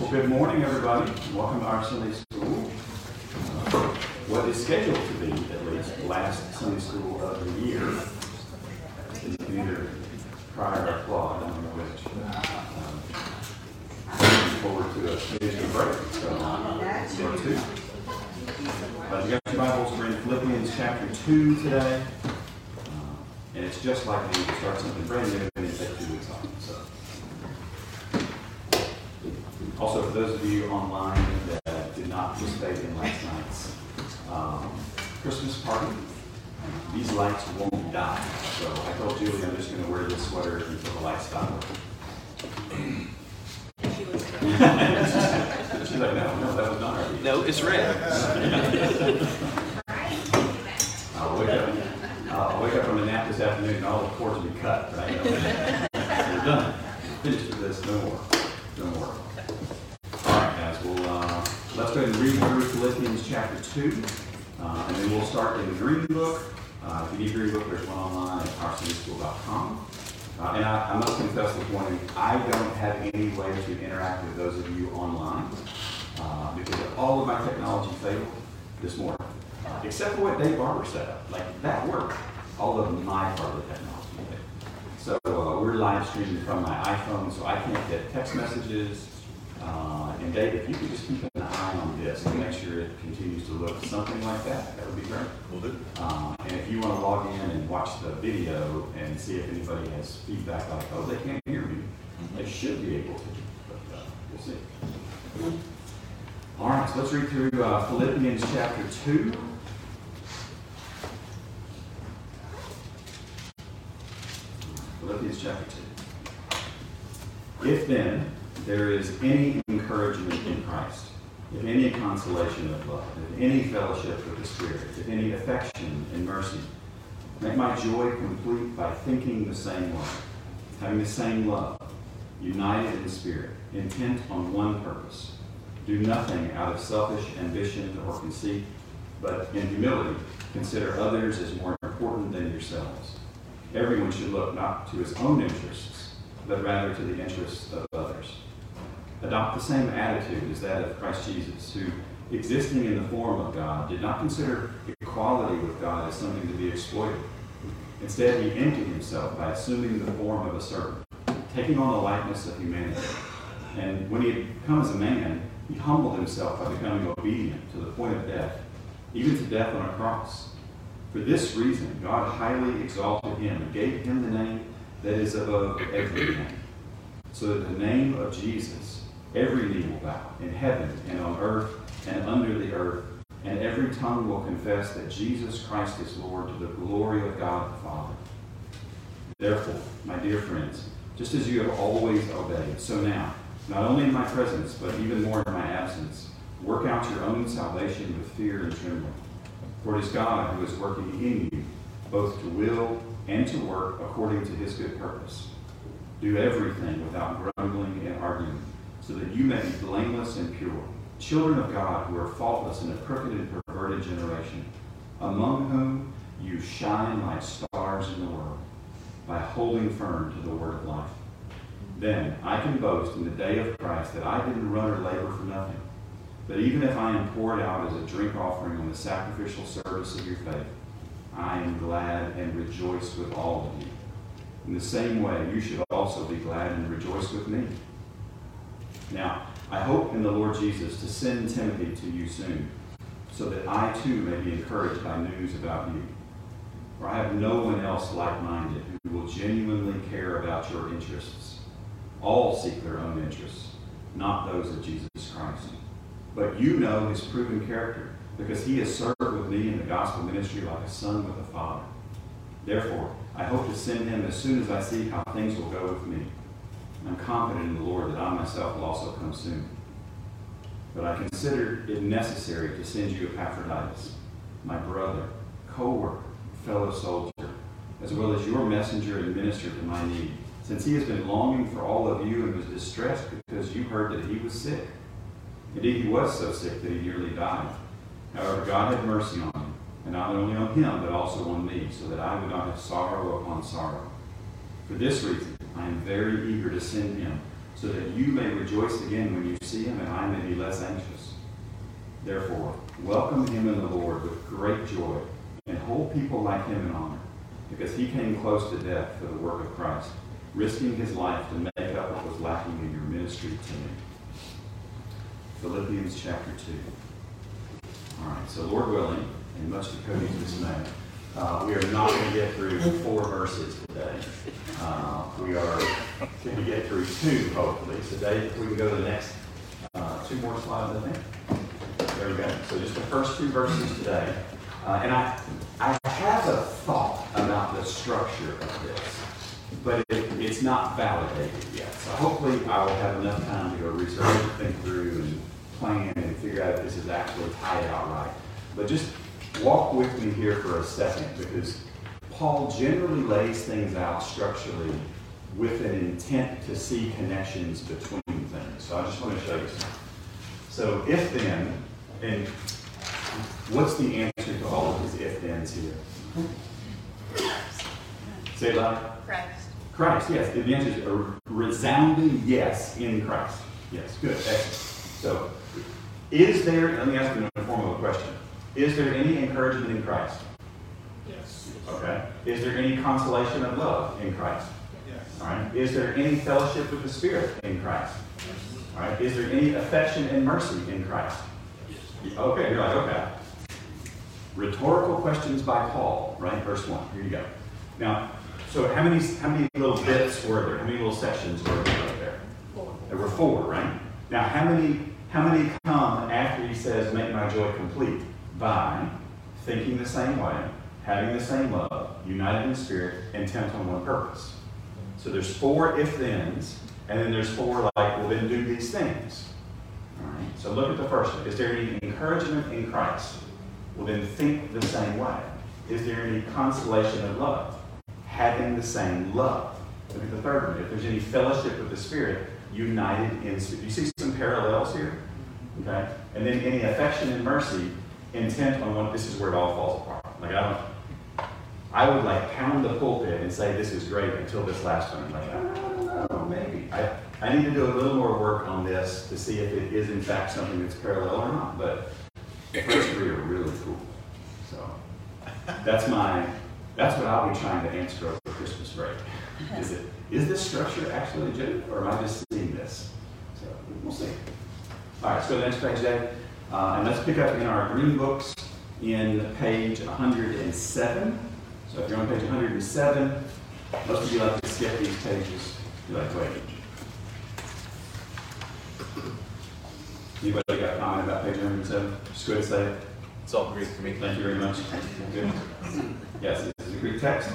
Well, good morning, everybody. Welcome to our Sunday school. Uh, what is scheduled to be, at least, last Sunday school of the year. Can either prior or applaud, I don't know which. Um, Looking forward to a finishing break, so, or two. Uh, you got your Bibles, we're in Philippians chapter 2 today. Uh, And it's just like when you start something brand new and you weeks off, so. Also, for those of you online that did not participate in last night's um, Christmas party, these lights won't die. So I told Julie I'm just going to wear this sweater until the lights stop working. She's like, no, no, that was not our idea. No, it's red. I'll wake up, I'll wake up from a nap this afternoon and all the cords will be cut, right? We're done. Finished with this, no more, no more. All right, guys, well, uh, let's go ahead and read through Philippians chapter two, uh, and then we'll start in the Green Book. Uh, if you need Green Book, there's one online at oursundaySchool.com. Uh, and I, I must confess this morning, I don't have any way to interact with those of you online, uh, because all of my technology failed this morning, uh, except for what Dave Barber set up. Like, that worked. All of my part of the technology failed. So uh, we're live streaming from my iPhone, so I can't get text messages. And Dave, if you could just keep an eye on this and make sure it continues to look something like that, that would be great. We'll do. Uh, and if you want to log in and watch the video and see if anybody has feedback like, oh, they can't hear me, they should be able to, but uh, we'll see. All right, so let's read through uh, Philippians chapter 2. Philippians chapter 2. If then there is any encouragement in Christ, if any consolation of love, if any fellowship with the Spirit, if any affection and mercy, make my joy complete by thinking the same way, having the same love, united in spirit, intent on one purpose. Do nothing out of selfish ambition or conceit, but in humility consider others as more important than yourselves. Everyone should look not to his own interests, but rather to the interests of others. Adopt the same attitude as that of Christ Jesus, who, existing in the form of God, did not consider equality with God as something to be exploited. Instead, he emptied himself by assuming the form of a servant, taking on the likeness of humanity. And when he had come as a man, he humbled himself by becoming obedient to the point of death, even to death on a cross. For this reason, God highly exalted him and gave him the name that is above every name, so that the name of Jesus every knee will bow in heaven and on earth and under the earth, and every tongue will confess that Jesus Christ is Lord to the glory of God the Father. Therefore, my dear friends, just as you have always obeyed, so now, not only in my presence, but even more in my absence, work out your own salvation with fear and trembling. For it is God who is working in you, both to will and to work according to his good purpose. Do everything without grumbling and arguing, so that you may be blameless and pure, children of God who are faultless in a crooked and perverted generation, among whom you shine like stars in the world, by holding firm to the word of life. Then I can boast in the day of Christ that I didn't run or labor for nothing. But even if I am poured out as a drink offering on the sacrificial service of your faith, I am glad and rejoice with all of you. In the same way, you should also be glad and rejoice with me. Now, I hope in the Lord Jesus to send Timothy to you soon, so that I too may be encouraged by news about you. For I have no one else like minded who will genuinely care about your interests. All seek their own interests, not those of Jesus Christ. But you know his proven character, because he has served with me in the gospel ministry like a son with a father. Therefore, I hope to send him as soon as I see how things will go with me. I'm confident in the Lord that I myself will also come soon. But I consider it necessary to send you Epaphroditus, my brother, co-worker, fellow soldier, as well as your messenger and minister to my need, since he has been longing for all of you and was distressed because you heard that he was sick. Indeed, he was so sick that he nearly died. However, God had mercy on him, and not only on him, but also on me, so that I would not have sorrow upon sorrow. For this reason, I am very eager to send him, so that you may rejoice again when you see him, and I may be less anxious. Therefore, welcome him in the Lord with great joy, and hold people like him in honor, because he came close to death for the work of Christ, risking his life to make up what was lacking in your ministry to me. Philippians chapter 2. All right, so Lord willing, and much to Cody's dismay, uh, we are not going to get through four verses today. Uh, we are going to get through two, hopefully. So, Dave, if we can go to the next uh, two more slides, I think. There we go. So, just the first two verses today. Uh, and I, I have a thought about the structure of this, but it, it's not validated yet. So, hopefully, I will have enough time to go research, think through, and plan and figure out if this is actually tied out right. But just walk with me here for a second because Paul generally lays things out structurally with an intent to see connections between things. So I just want to show you something. So if then, and what's the answer to all of these if thens here? Say it loud. Christ. Christ, yes. The answer is a resounding yes in Christ. Yes, good, excellent. So, is there, let me ask you in the form of a question. Is there any encouragement in Christ? Yes. Okay. Is there any consolation of love in Christ? Yes. All right. Is there any fellowship with the Spirit in Christ? Yes. All right. Is there any affection and mercy in Christ? Yes. Okay, you're like, okay. Rhetorical questions by Paul, right? Verse 1. Here you go. Now, so how many how many little bits were there? How many little sections were there right there? Four. There were four, right? Now, how many how many come after he says, "Make my joy complete"? By thinking the same way, having the same love, united in spirit, intent on one purpose. So there's four if-thens, and then there's four like, well, then do these things. All right. So look at the first one. Is there any encouragement in Christ? Well, then think the same way. Is there any consolation of love? Having the same love. Look at the third one. If there's any fellowship with the Spirit, united in spirit. You see some parallels here? Okay? And then any affection and mercy, intent on what This is where it all falls apart. Like, I don't. I would like pound the pulpit and say this is great until this last one. Like, I don't know, maybe. I, I need to do a little more work on this to see if it is in fact something that's parallel or not. But first three are really cool. So that's my that's what I'll be trying to answer over Christmas break. Is it is this structure actually legitimate or am I just seeing this? So we'll see. All right, let's go to the next page, Dave. Uh, and let's pick up in our green books in page 107. So if you're on page 107, most of you like to skip these pages. You like, wait. Anybody got a comment about page 107? Just go ahead and say it. It's all Greek to me. Thank you very much. Good. Yes, this is a Greek text.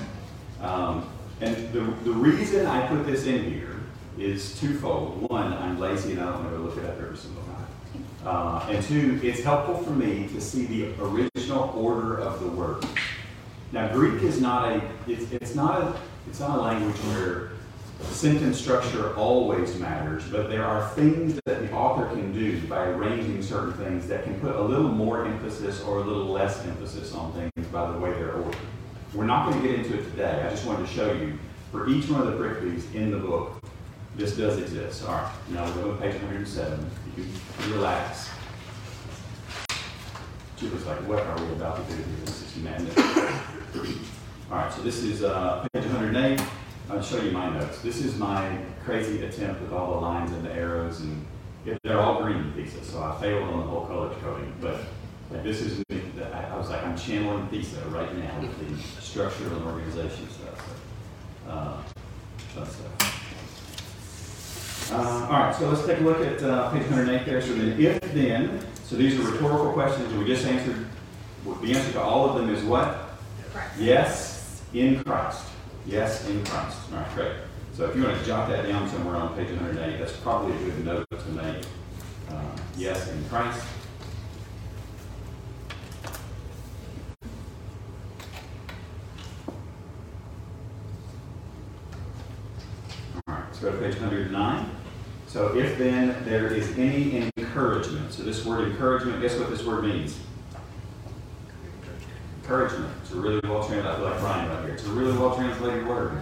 Um, and the, the reason I put this in here is twofold. One, I'm lazy and I don't want to look it up every single time. Uh, and two, it's helpful for me to see the original order of the words. Now, Greek is not a it's, it's not a it's not a language where sentence structure always matters, but there are things that the author can do by arranging certain things that can put a little more emphasis or a little less emphasis on things by the way they're ordered. We're not going to get into it today. I just wanted to show you for each one of the pricklies in the book, this does exist. All right, now we're going to page 107. You relax. Was like, what are we about to do here? This is madness. All right, so this is uh, page 108. I'll show you my notes. This is my crazy attempt with all the lines and the arrows, and they're all green pieces, so I failed on the whole color coding. But like, this is me. I, was like, I'm channeling PISA right now with the structure and organization stuff. So, uh, stuff. Uh, all right, so let's take a look at uh, page 108 there. So then, if then, so these are rhetorical questions, and we just answered. The answer to all of them is what? Christ. Yes, in Christ. Yes, in Christ. All right, great. So if you want to jot that down somewhere on page 108, that's probably a good note to make. Uh, yes, in Christ. All right, let's go to page 109. So if then there is any encouragement, so this word encouragement, guess what this word means? Encouragement. It's a really well translated, I feel like Brian right here. It's a really well translated word.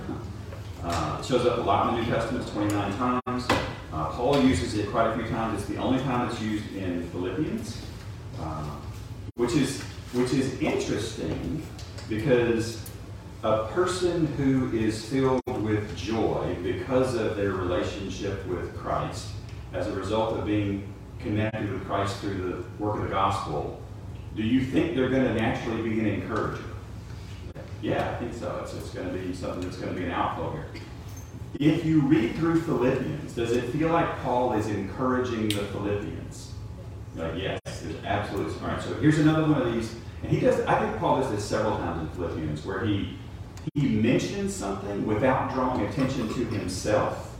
Uh, it shows up a lot in the New Testament, 29 times. Uh, Paul uses it quite a few times. It's the only time it's used in Philippians, uh, which is which is interesting because a person who is filled with joy because of their relationship with Christ, as a result of being connected with Christ through the work of the gospel, do you think they're going to naturally be an encourager? Yeah, I think so. It's, it's going to be something that's going to be an outflow here. If you read through Philippians, does it feel like Paul is encouraging the Philippians? like, yes, there's absolutely. All right, so here's another one of these. And he does, I think Paul does this several times in Philippians, where he he mentions something without drawing attention to himself,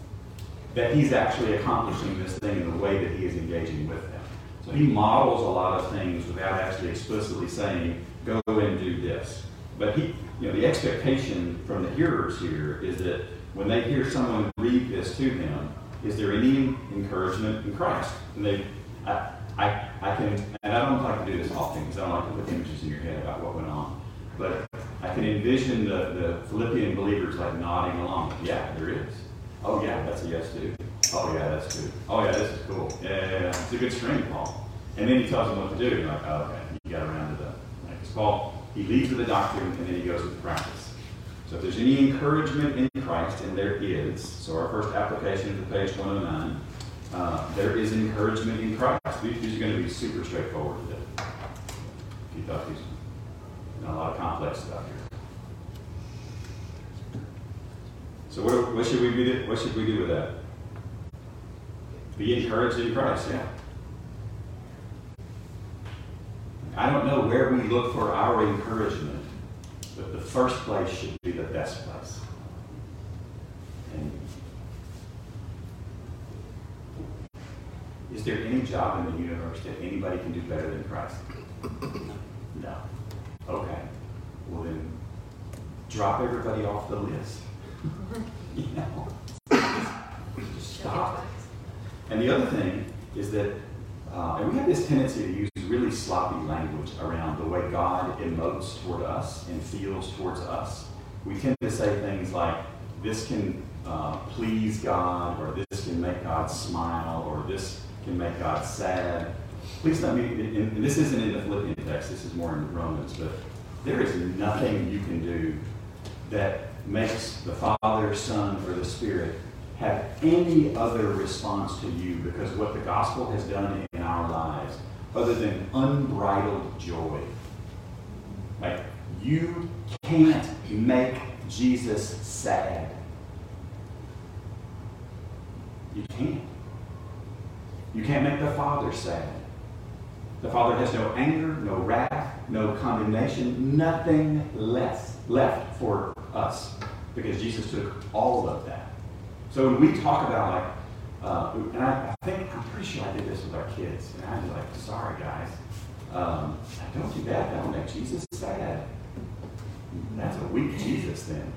that he's actually accomplishing this thing in the way that he is engaging with them. So he models a lot of things without actually explicitly saying, go and do this. But he, you know, the expectation from the hearers here is that when they hear someone read this to them, is there any encouragement in Christ? And they, I, I, I can, and I don't like to do this often because I don't like to put images in your head about what went on. But I can envision the, the Philippian believers like nodding along. Yeah, there is. Oh yeah, that's a yes too. Oh yeah, that's good. Oh yeah, this is cool. Yeah, yeah, yeah. It's a good string, Paul. And then he tells them what to do. You're like, oh, okay, you got around to the. Like, Paul, he leads with the doctrine and then he goes with the practice. So if there's any encouragement in Christ, and there is, so our first application to page 109, uh, there is encouragement in Christ. These are going to be super straightforward today. If you thought these a lot of complex stuff here. So what, what should we do? What should we do with that? Be encouraged in Christ, yeah. I don't know where we look for our encouragement, but the first place should be the best place. And is there any job in the universe that anybody can do better than Christ? No. Okay. Well then, drop everybody off the list. you know, just stop. And the other thing is that, uh, and we have this tendency to use really sloppy language around the way God emotes toward us and feels towards us. We tend to say things like, this can uh, please God, or this can make God smile, or this can make God sad. Please let me, and this isn't in the Philippian text, this is more in Romans, but there is nothing you can do that makes the Father, Son, or the Spirit have any other response to you because what the gospel has done in our lives, other than unbridled joy. Like, you can't make Jesus sad. You can't. You can't make the Father sad. The Father has no anger, no wrath, no condemnation, nothing less left for us because Jesus took all of that. So when we talk about like, uh, and I, I, think I'm pretty sure I did this with our kids, and I was like, sorry guys, um, don't do that. That'll make Jesus sad. That's a weak Jesus then.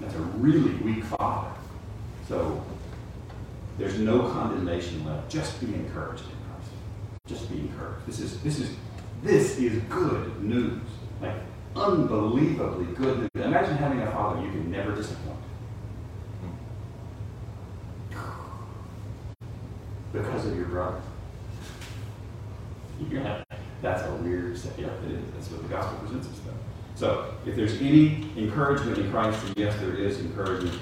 That's a really weak father. So there's no condemnation left. Just be encouraged in Christ. just be encouraged. This is this is this is good news. Like unbelievably good. Imagine having a father you can never disappoint. Because of your brother. Yeah, that's a weird set. Yeah, it is. That's what the gospel presents us though. So if there's any encouragement in Christ, then yes, there is encouragement.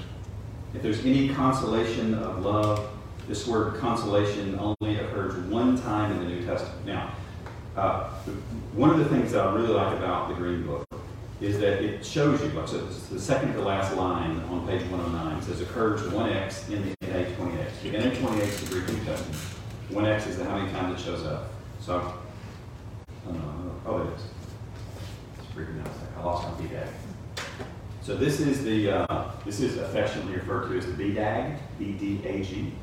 If there's any consolation of love, this word consolation only occurs one time in the New Testament. Now, uh, one of the things that I really like about the Green Book is that it shows you, so the second to last line on page 109 says occurs 1x in the NA28. The NA28 is the Greek New Testament. 1x is the how many times it shows up. So, uh, oh, it is. It's freaking out. I lost my BDAG. So this is the uh, this is affectionately referred to as the BDAG, B-D-A-G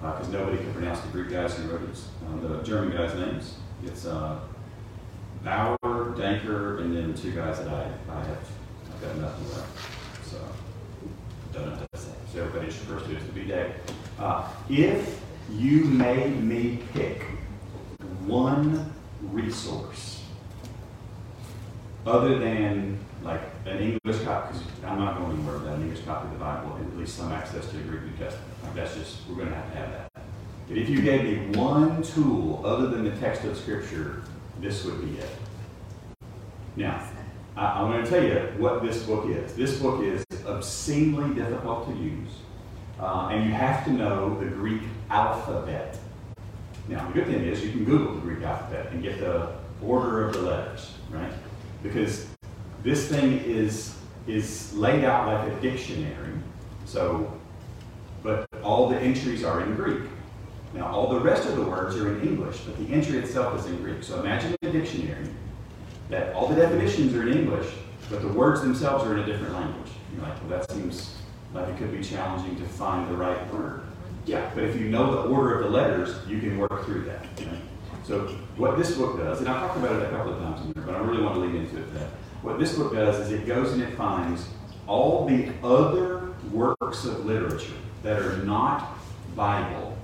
because uh, nobody can pronounce the Greek guys who wrote this, uh, the German guys' names. It's uh, Bauer, Danker, and then two guys that I, I have I've got nothing left. So don't know what to say. So everybody should first it as the B-Day. Uh, if you made me pick one resource other than like an English copy, because I'm not going anywhere without an English copy of the Bible, and at least some access to the Greek New Testament. That's just, we're going to have to have that. But if you gave me one tool other than the text of Scripture, this would be it. Now, I, am going to tell you what this book is. This book is obscenely difficult to use, uh, and you have to know the Greek alphabet. Now, the good thing is you can Google the Greek alphabet and get the order of the letters, right? Because this thing is is laid out like a dictionary. So, but all the entries are in Greek. Now, all the rest of the words are in English, but the entry itself is in Greek. So imagine a dictionary that all the definitions are in English, but the words themselves are in a different language. You're like, well, that seems like it could be challenging to find the right word. Yeah, but if you know the order of the letters, you can work through that. So what this book does, and I've talked about it a couple of times in there, but I really want to lead into it today. What this book does is it goes and it finds all the other works of literature that are not Bible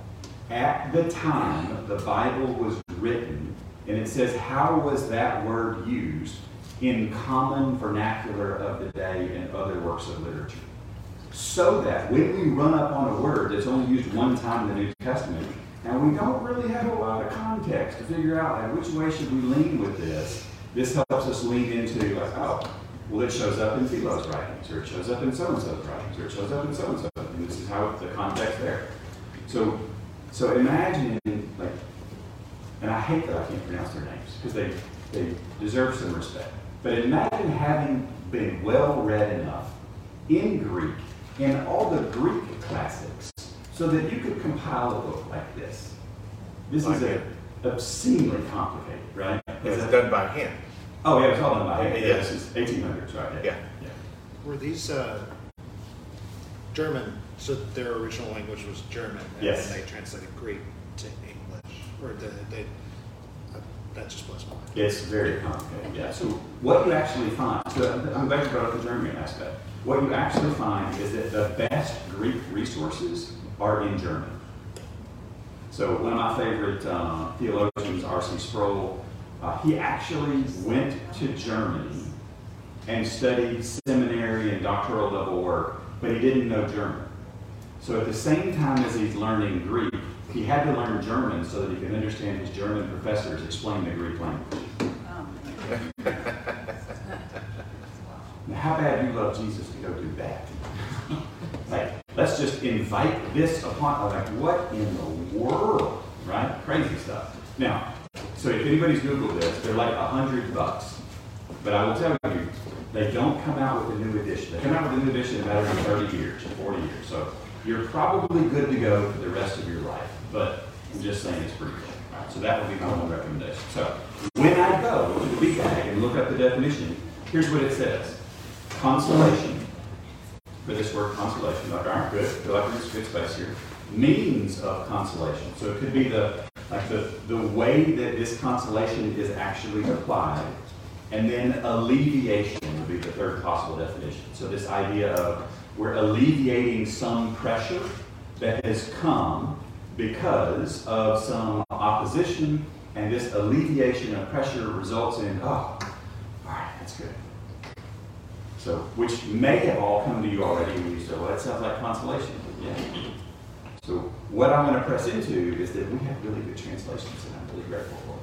at the time the Bible was written and it says, how was that word used in common vernacular of the day and other works of literature? So that when we run up on a word that's only used one time in the New Testament, and we don't really have a lot of context to figure out like, which way should we lean with this, this helps us lean into like, oh, well, it shows up in Philo's writings, or it shows up in so-and-so's writings, or it shows up in so-and-so, and this is how the context there. So, so imagine like and I hate that I can't pronounce their names because they, they deserve some respect. But imagine having been well read enough in Greek in all the Greek classics so that you could compile a book like this. This is a, obscenely complicated, right? It's done by hand. Oh, yeah, it's all done by hand. Yeah, this is 1800s, right? Yeah. yeah. Were these uh, German, so their original language was German, and yes. then they translated Greek to English, or the, the uh, that just blows my mind. It's very complicated, yeah. So what you actually find, so I'm glad you brought up the German aspect. What you actually find is that the best Greek resources are in German. So one of my favorite uh, theologians, R.C. Sproul, uh, he actually went to Germany and studied seminary and doctoral level work, but he didn't know German. So at the same time as he's learning Greek, he had to learn German so that he could understand his German professors explain the Greek language. how bad you love Jesus to go do that? like, let's just invite this upon, like, what in the world, right? Crazy stuff. Now, so if anybody's Googled this, they're like a hundred bucks. But I will tell you, they don't come out with a new edition. They come out with a new edition in about every 30 years or 40 years. So you're probably good to go for the rest of your life. But I'm just saying it's pretty. Right, so that would be my one recommendation. So when I go to the BDAG and look up the definition, here's what it says. Consolation, for this word consolation, like, good, feel like there's good space here. Means of consolation. So it could be the like the, the way that this consolation is actually applied. And then alleviation would be the third possible definition. So this idea of we're alleviating some pressure that has come because of some opposition, and this alleviation of pressure results in, oh, all right, that's good. So, which may have all come to you already when you say, well, that sounds like consolation. Yeah. So, what I want to press into is that we have really good translations, and I'm really grateful for them.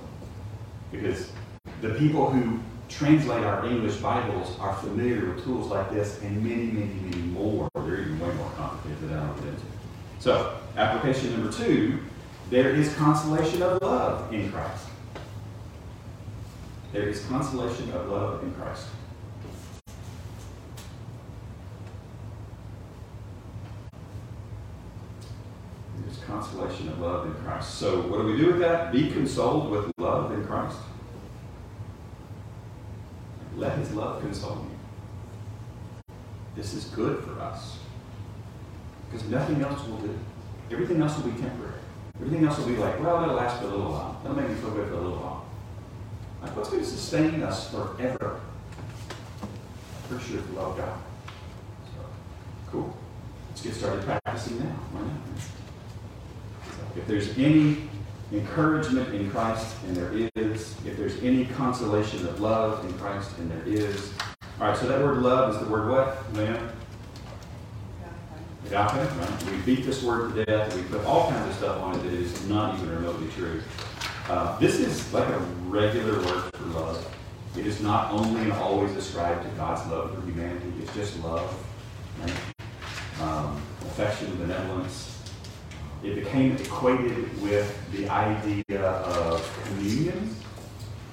Because the people who translate our English Bibles are familiar with tools like this and many, many, many more. They're even way more complicated than I don't get into. So, application number two there is consolation of love in Christ. There is consolation of love in Christ. There's consolation of love in Christ. So, what do we do with that? Be consoled with love in Christ. Let his love console you. This is good for us. Because nothing else will do. Everything else will be temporary. Everything else will be like, well, that'll last for a little while. That'll make me feel good for a little while. Like, what's going to sustain us forever? For sure, to love God. So, cool. Let's get started practicing now. If there's any encouragement in Christ, and there is. If there's any consolation of love in Christ, and there is. All right, so that word love is the word what, Lena? Agape, right? We beat this word to death. We put all kinds of stuff on it that is not even remotely true. Uh, this is like a regular word for love. It is not only and always ascribed to God's love for humanity. It's just love, right? um, affection, benevolence. It became equated with the idea of communion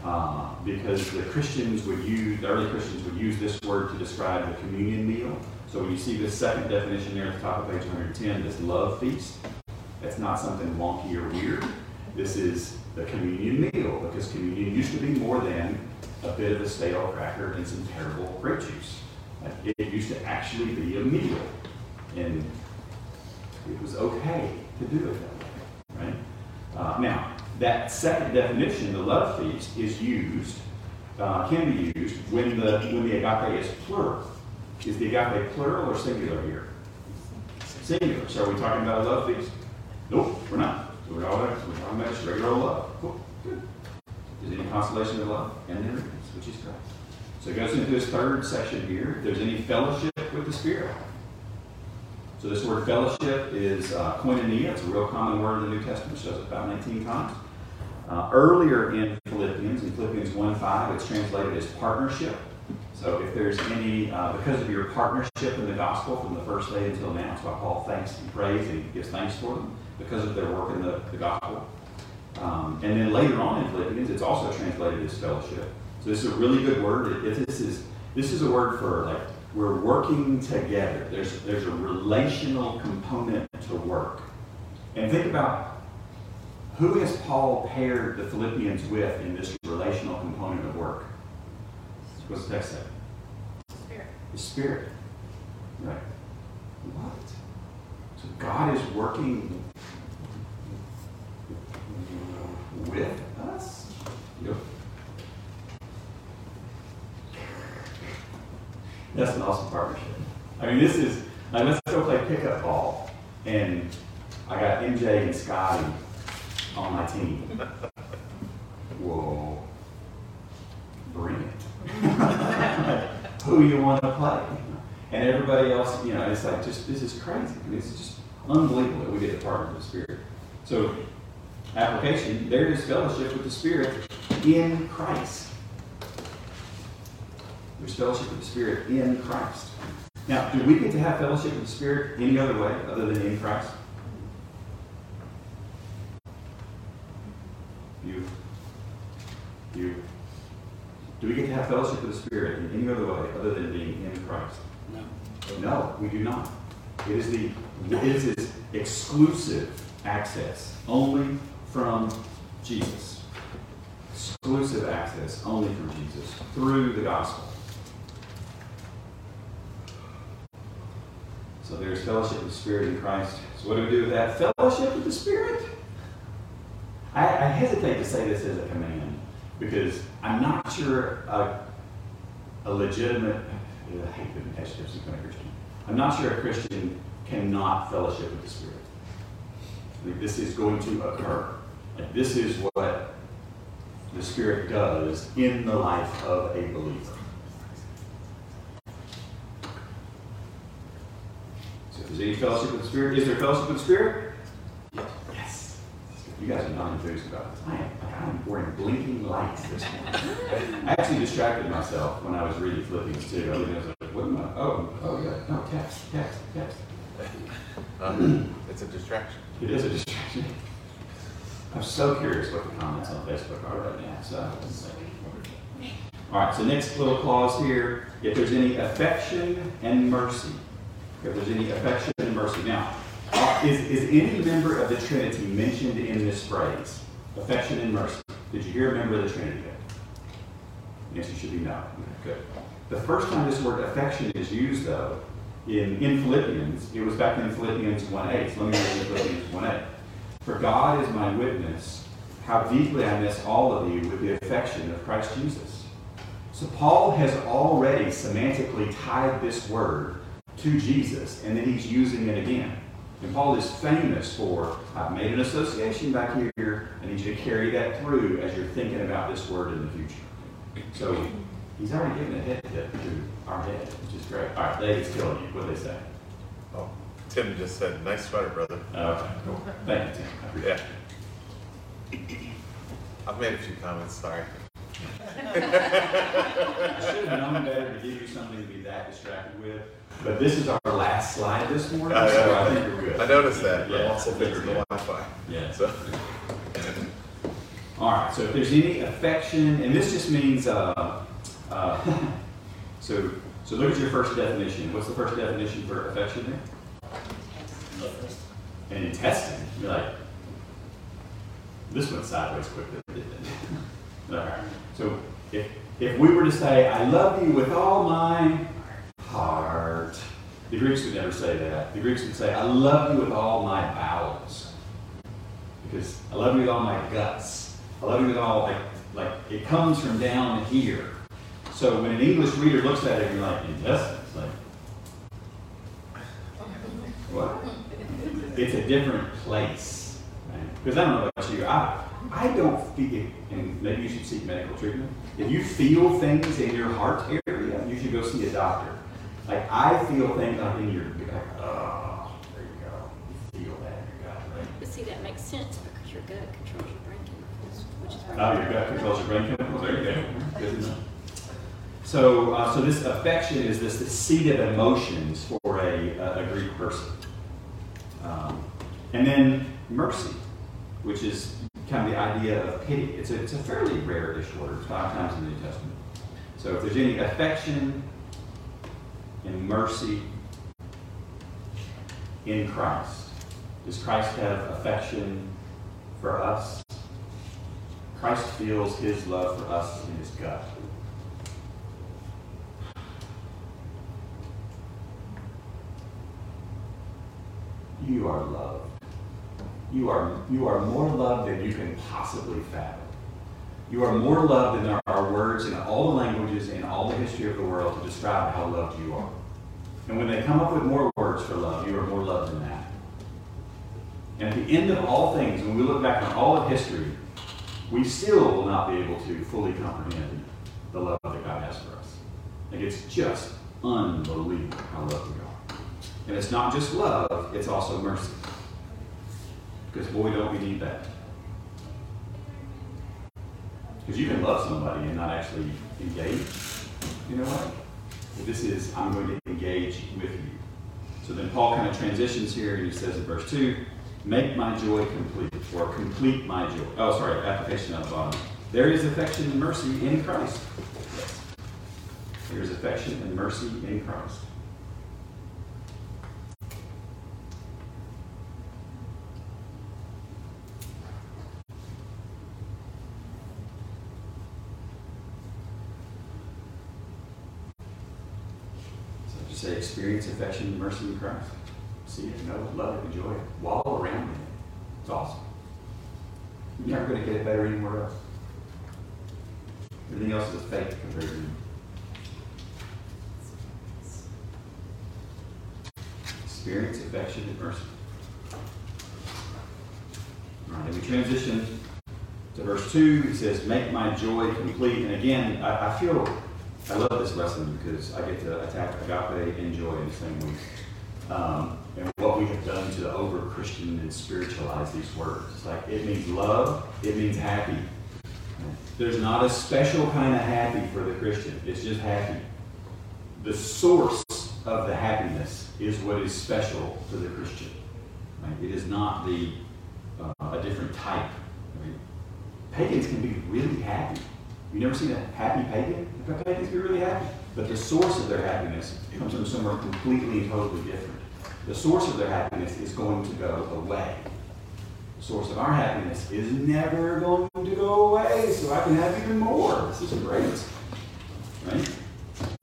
uh, because the Christians would use, the early Christians would use this word to describe the communion meal. So when you see this second definition there at the top of page 110, this love feast, that's not something wonky or weird. This is the communion meal because communion used to be more than a bit of a stale cracker and some terrible grape juice. It used to actually be a meal, and it was okay to do it that way, right? Uh, now, that second definition, the love feast, is used, uh, can be used when the when the agape is plural. Is the agape plural or singular here? Singular. So are we talking about a love feast? Nope, we're not. So we're, all, we're talking about just regular love. Cool. Good. Is any consolation of love? And there is, which is Christ. So it goes into this third section here. If there's any fellowship with the Spirit. So this word fellowship is uh, koinonia. It's a real common word in the New Testament. It shows up about 19 times. Uh, earlier in Philippians, in Philippians 1.5, it's translated as partnership. So if there's any, uh, because of your partnership in the gospel from the first day until now, that's why Paul thanks and prays and gives thanks for them, because of their work in the, the gospel. Um, and then later on in Philippians, it's also translated as fellowship. So this is a really good word. It, this is this is a word for like we're working together. There's there's a relational component to work. And think about who has Paul paired the Philippians with in this relational component of work? What's the text say? The Spirit. The Spirit. Right. What? So God is working with us? That's an awesome partnership. I mean, this is, like, let's go play pickup ball. And I got MJ and Scotty on my team. Whoa. Bring it. Who you want to play? And everybody else, you know, it's like just, this is crazy. I mean, it's just unbelievable that we get to partner with the Spirit. So, application, there is fellowship with the Spirit in Christ. There's fellowship with the Spirit in Christ. Now, do we get to have fellowship with the Spirit any other way other than in Christ? You. You. Do we get to have fellowship with the Spirit in any other way other than being in Christ? No. No, we do not. It is the it is his exclusive access only from Jesus. Exclusive access only from Jesus through the gospel. So there's fellowship with the Spirit in Christ. So what do we do with that? Fellowship with the Spirit. I, I hesitate to say this as a command because I'm not sure a, a legitimate, I hate the adjective Christian. I'm not sure a Christian cannot fellowship with the Spirit. Like this is going to occur. Like this is what the Spirit does in the life of a believer. So if there's any fellowship with the Spirit, is there fellowship with the Spirit? Yes. You guys are not enthused about this. I am, I'm wearing blinking lights this morning. I actually distracted myself when I was reading Philippians 2. I was like, what am I? Oh, oh yeah, no, text, text, text. Uh, it's a distraction. It is a distraction. I'm so curious what the comments on Facebook are right now. So, all right. So next little clause here: if there's any affection and mercy, if there's any affection and mercy. Now, is is any member of the Trinity mentioned in this phrase? Affection and mercy. Did you hear a member of the Trinity? Yet? Yes, you should be no. Good. The first time this word affection is used, though, in, in Philippians, it was back in Philippians 1.8. So let me read Philippians 1.8. For God is my witness, how deeply I miss all of you with the affection of Christ Jesus. So Paul has already semantically tied this word to Jesus, and then he's using it again. And Paul is famous for, I've made an association back here. I need you to carry that through as you're thinking about this word in the future. So he's already given a head tip to our head, which is great. All right, David's killing you. What do they say? Oh, Tim just said, nice sweater, brother. Oh, okay, cool. Thank you, Tim. I Yeah. I've made a few comments, sorry. I should have known better to give you something to be that distracted with. But this is our last slide this morning, Uh, so yeah. I think we're good. I noticed that, Yeah, I'm also I think fixing the. Wi-Fi. Yeah. So, All right, so if there's any affection, and this just means, uh, uh, so, so look at your first definition. What's the first definition for affection there? And intestine. You're like, this went sideways quickly, didn't it? All right. So if, if we were to say, I love you with all my heart, the Greeks would never say that. The Greeks would say, I love you with all my bowels. Because I love you with all my guts. I love you with all, like, like it comes from down here. So when an English reader looks at it, you're like, intestines, like, what? It's a different place. Because I don't know about you, I, I don't feel, and maybe you should seek medical treatment. If you feel things in your heart area, you should go see a doctor. Like I feel things like in your, like, oh, there you go. You feel that in your gut, right? But see, that makes sense because your gut controls your brain chemicals, which is. Oh, your gut controls your brain chemicals. There you go. Good know. So, uh, so this affection is this, this seat of emotions for a, a, a Greek person. Um, and then mercy, which is kind of the idea of pity. It's a, it's a fairly rare-ish word, five times in the New Testament. So if there's any affection and mercy in Christ, does Christ have affection for us? Christ feels his love for us in his gut. You are loved. You are, you are more loved than you can possibly fathom. You are more loved than there are words in all the languages in all the history of the world to describe how loved you are. And when they come up with more words for love, you are more loved than that. And at the end of all things, when we look back on all of history, we still will not be able to fully comprehend the love that God has for us. Like it's just unbelievable how loved we are. And it's not just love, it's also mercy. Because boy, don't we need that. Because you can love somebody and not actually engage. You know what? This is, I'm going to engage with you. So then Paul kind of transitions here and he says in verse 2, make my joy complete, or complete my joy. Oh, sorry, application at the bottom. There is affection and mercy in Christ. There is affection and mercy in Christ. So just say experience affection and mercy in Christ. See it, know it, love it, enjoy it, wallow around in it. It's awesome. You're never going to get it better anywhere else. Everything else is a fake compared to. Experience affection and mercy. All right, then we transition to verse 2. He says, Make my joy complete. And again, I, I feel, I love this lesson because I get to attack agape and joy in the same week. Um, and what we have done to over Christian and spiritualize these words. It's like it means love, it means happy. There's not a special kind of happy for the Christian, it's just happy. The source of the happiness is what is special to the Christian. Right? It is not the uh, a different type. I mean, pagans can be really happy. You never seen a happy pagan? Pagans be really happy. But the source of their happiness comes from somewhere completely and totally different. The source of their happiness is going to go away. The source of our happiness is never going to go away, so I can have even more. This is great. Right?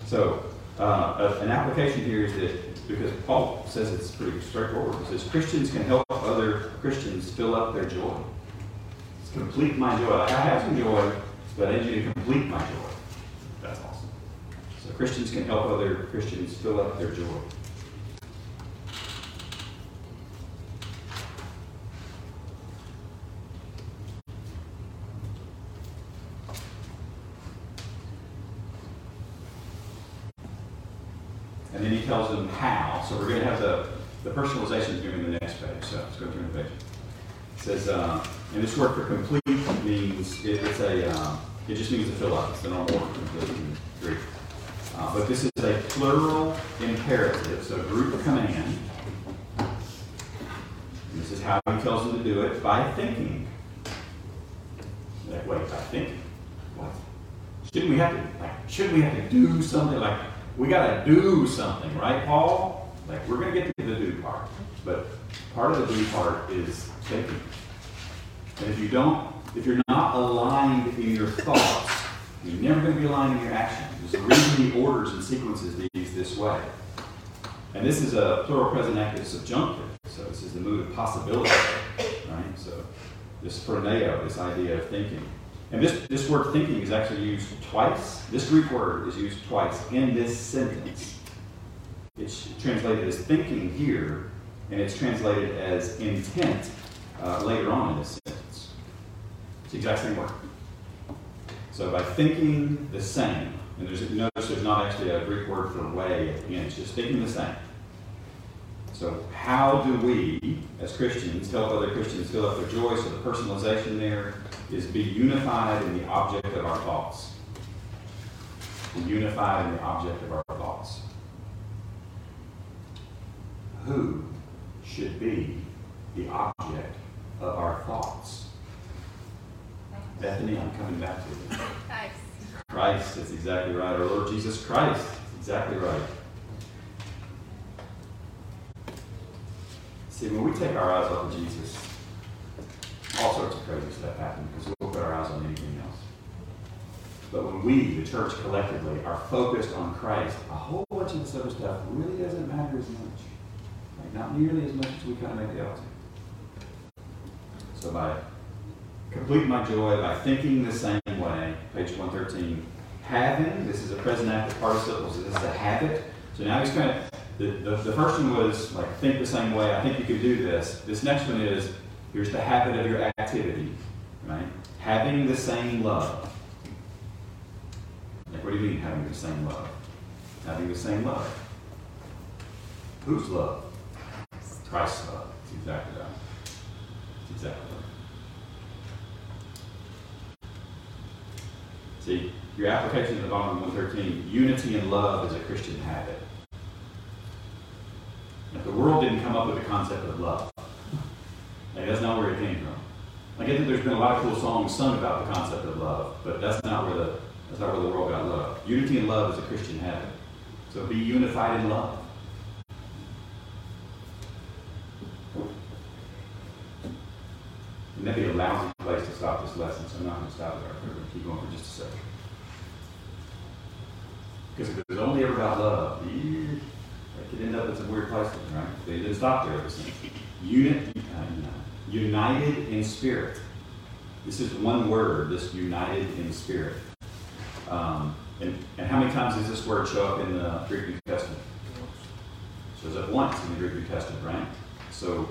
So, uh, an application here is that, because Paul says it's pretty straightforward, he says Christians can help other Christians fill up their joy. It's complete my joy. Like I have some joy, but I need you to complete my joy. That's awesome. So Christians can help other Christians fill up their joy. And then he tells them how. So we're going to have the, the personalization is going to be the next page. So let's go through the page. It says, uh, and this work for complete means, it, it's a, uh, it just means to fill up. It's the normal word in Greek. Uh, but this is a plural imperative, so group command. And this is how he tells them to do it by thinking. Like, wait, by thinking? What? Shouldn't we have to, like, shouldn't we have to do something? Like, we gotta do something, right, Paul? Like, we're gonna get to the do part, but part of the do part is thinking. And if you don't, if you're not aligned in your thoughts, you're never gonna be aligned in your actions. There's a reason he orders and sequences these this way. And this is a plural present active subjunctive, so this is the mood of possibility, right? So this phroneo, this idea of thinking. And this, this word thinking is actually used twice. This Greek word is used twice in this sentence. It's translated as thinking here, and it's translated as intent uh, later on in this sentence. It's the exact same word. So by thinking the same, and there's notice there's not actually a Greek word for way at the end, it's just thinking the same. So how do we, as Christians, help other Christians fill up their joy? So the personalization there is be unified in the object of our thoughts. Be unified in the object of our thoughts. Who should be the object of our thoughts? Bethany, I'm coming back to you. Nice. Christ, that's exactly right. Our Lord Jesus Christ, that's exactly right. See, when we take our eyes off of Jesus, all sorts of crazy stuff happens because we'll put our eyes on anything else. But when we, the church collectively, are focused on Christ, a whole bunch of this other stuff really doesn't matter as much. Like, not nearly as much as we kind of make it out to. So by complete my joy by thinking the same way, page 113, having, this is a present active participle, so this is a habit. So now he's kind of, the, the, the first one was like, think the same way, I think you could do this. This next one is, here's the habit of your activity, right? Having the same love. Like, what do you mean having the same love? Having the same love. Whose love? Christ's love. That's exactly right. That's exactly right. See, your application at the bottom of 113, unity and love is a Christian habit. If the world didn't come up with the concept of love, like that's not where it came from. I get that there's been a lot of cool songs sung about the concept of love, but that's not where the that's not where the world got love. Unity and love is a Christian habit. So be unified in love. And that'd be a lousy place to stop this lesson, so I'm not going to stop there. We're going to keep going for just a second. Because it about love, it could end up in some weird places, right? They didn't stop there. It unit, uh, united in spirit. This is one word, this united in spirit. Um, and, and how many times does this word show up in the Greek New Testament? Shows up once in the Greek New Testament, right? So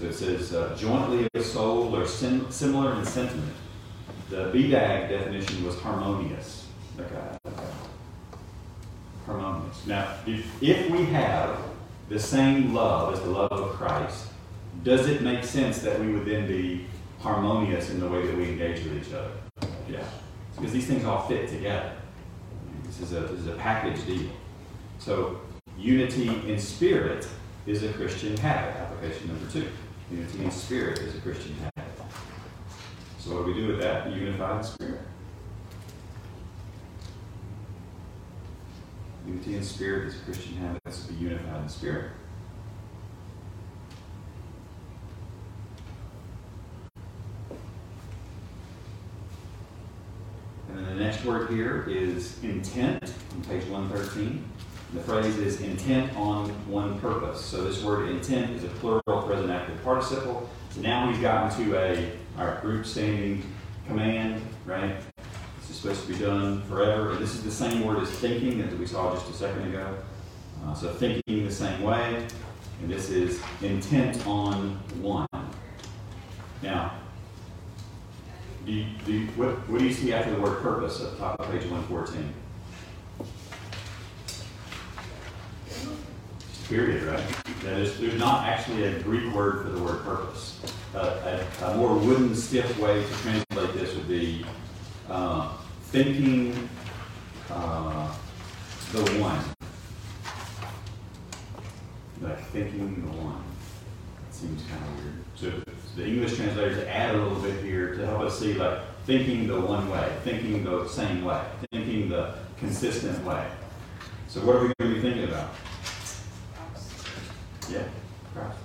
so it says uh, jointly of soul or sim- similar in sentiment. The BDAG definition was harmonious. Okay. Now, if, if we have the same love as the love of Christ, does it make sense that we would then be harmonious in the way that we engage with each other? Yeah. Because these things all fit together. This is a, this is a package deal. So, unity in spirit is a Christian habit. Application number two. Unity in spirit is a Christian habit. So what do we do with that? Unified spirit. Unity in spirit is Christian habit. That's to be unified in spirit. And then the next word here is intent on page 113. The phrase is intent on one purpose. So this word intent is a plural present active participle. So now we've gotten to a our group standing command, right? Supposed to be done forever. And this is the same word as thinking that we saw just a second ago. Uh, so thinking the same way. And this is intent on one. Now, do you, do you, what, what do you see after the word purpose at the top of page 114? period, right? That is, there's not actually a Greek word for the word purpose. Uh, a, a more wooden, stiff way to translate this would be uh, thinking uh, the one. Like thinking the one. Seems kind of weird. So the English translators add a little bit here to help us see like thinking the one way, thinking the same way, thinking the consistent way. So what are we going to be thinking about? Yeah, Christ.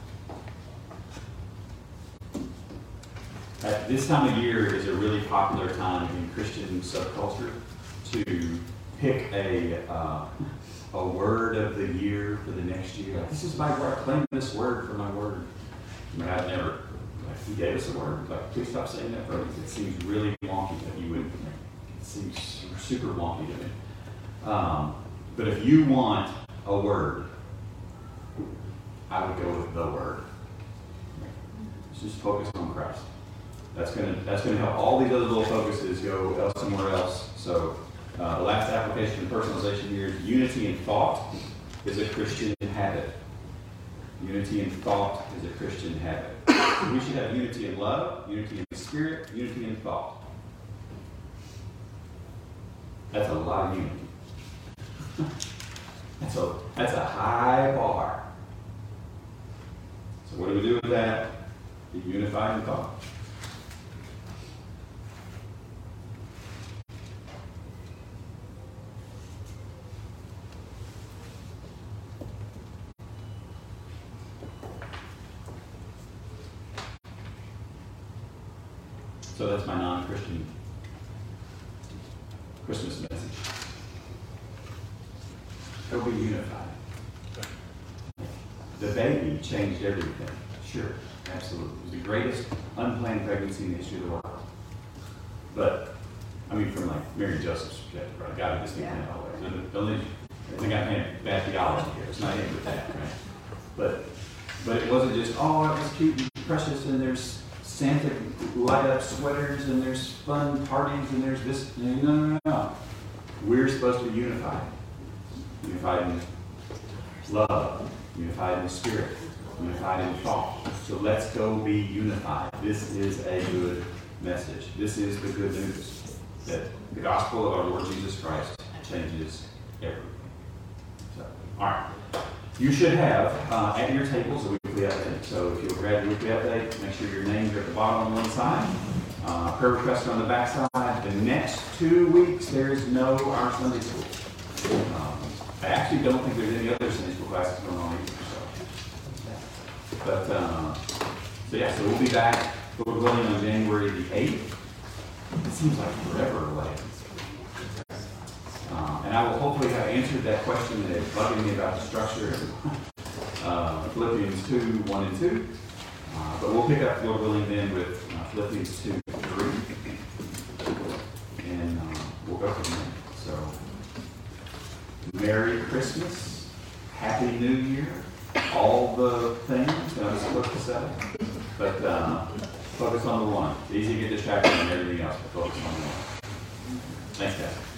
This time of year is a really popular time in Christian subculture to pick a uh, a word of the year for the next year. Like, this is my word. I Claim this word for my word. I mean, I've never. Like, he gave us a word. Like, please stop saying that phrase. It seems really wonky that you would. It seems super wonky to me. Um, but if you want a word, I would go with the word. Just focus on Christ. That's gonna that's gonna help all these other little focuses go somewhere else. So uh, the last application of personalization here is unity in thought is a Christian habit. Unity in thought is a Christian habit. So we should have unity in love, unity in spirit, unity in thought. That's a lot of unity. that's a that's a high bar. So what do we do with that? Be unified in thought. That's my non-Christian Christmas message. Go be unified. The baby changed everything. Sure, absolutely. It was the greatest unplanned pregnancy in the history of the world. But, I mean, from like Mary Joseph's perspective, right? God just didn't the way. Don't leave- I think I made bad theology here. It's not aimed at that, right? But, but it wasn't just, oh, it was cute and precious, and there's Santa light up sweaters, and there's fun parties, and there's this. No, no, no. We're supposed to be unified. Unified in love, unified in spirit, unified in thought. So let's go be unified. This is a good message. This is the good news that the gospel of our Lord Jesus Christ changes everything. So, all right. You should have uh, at your tables weekly update. So if you'll grab your weekly update, make sure your names are at the bottom on one side. Uh, prayer requests are on the back side. The next two weeks, there is no our Sunday school. Um, I actually don't think there's any other Sunday school classes going on either. So, but uh, so yeah, so we'll be back. Lord willing on January the eighth. It seems like forever away. Uh, and I will hopefully have answered that question that is bugging me about the structure uh, Philippians 2, 1 and 2. Uh, but we'll pick up, Lord willing, then with uh, Philippians 2, 3. And uh, we'll go from there. So, Merry Christmas, Happy New Year, all the things that I was supposed to say. But uh, focus on the one. It's easy to get distracted on everything else, but focus on the one. Thanks, guys.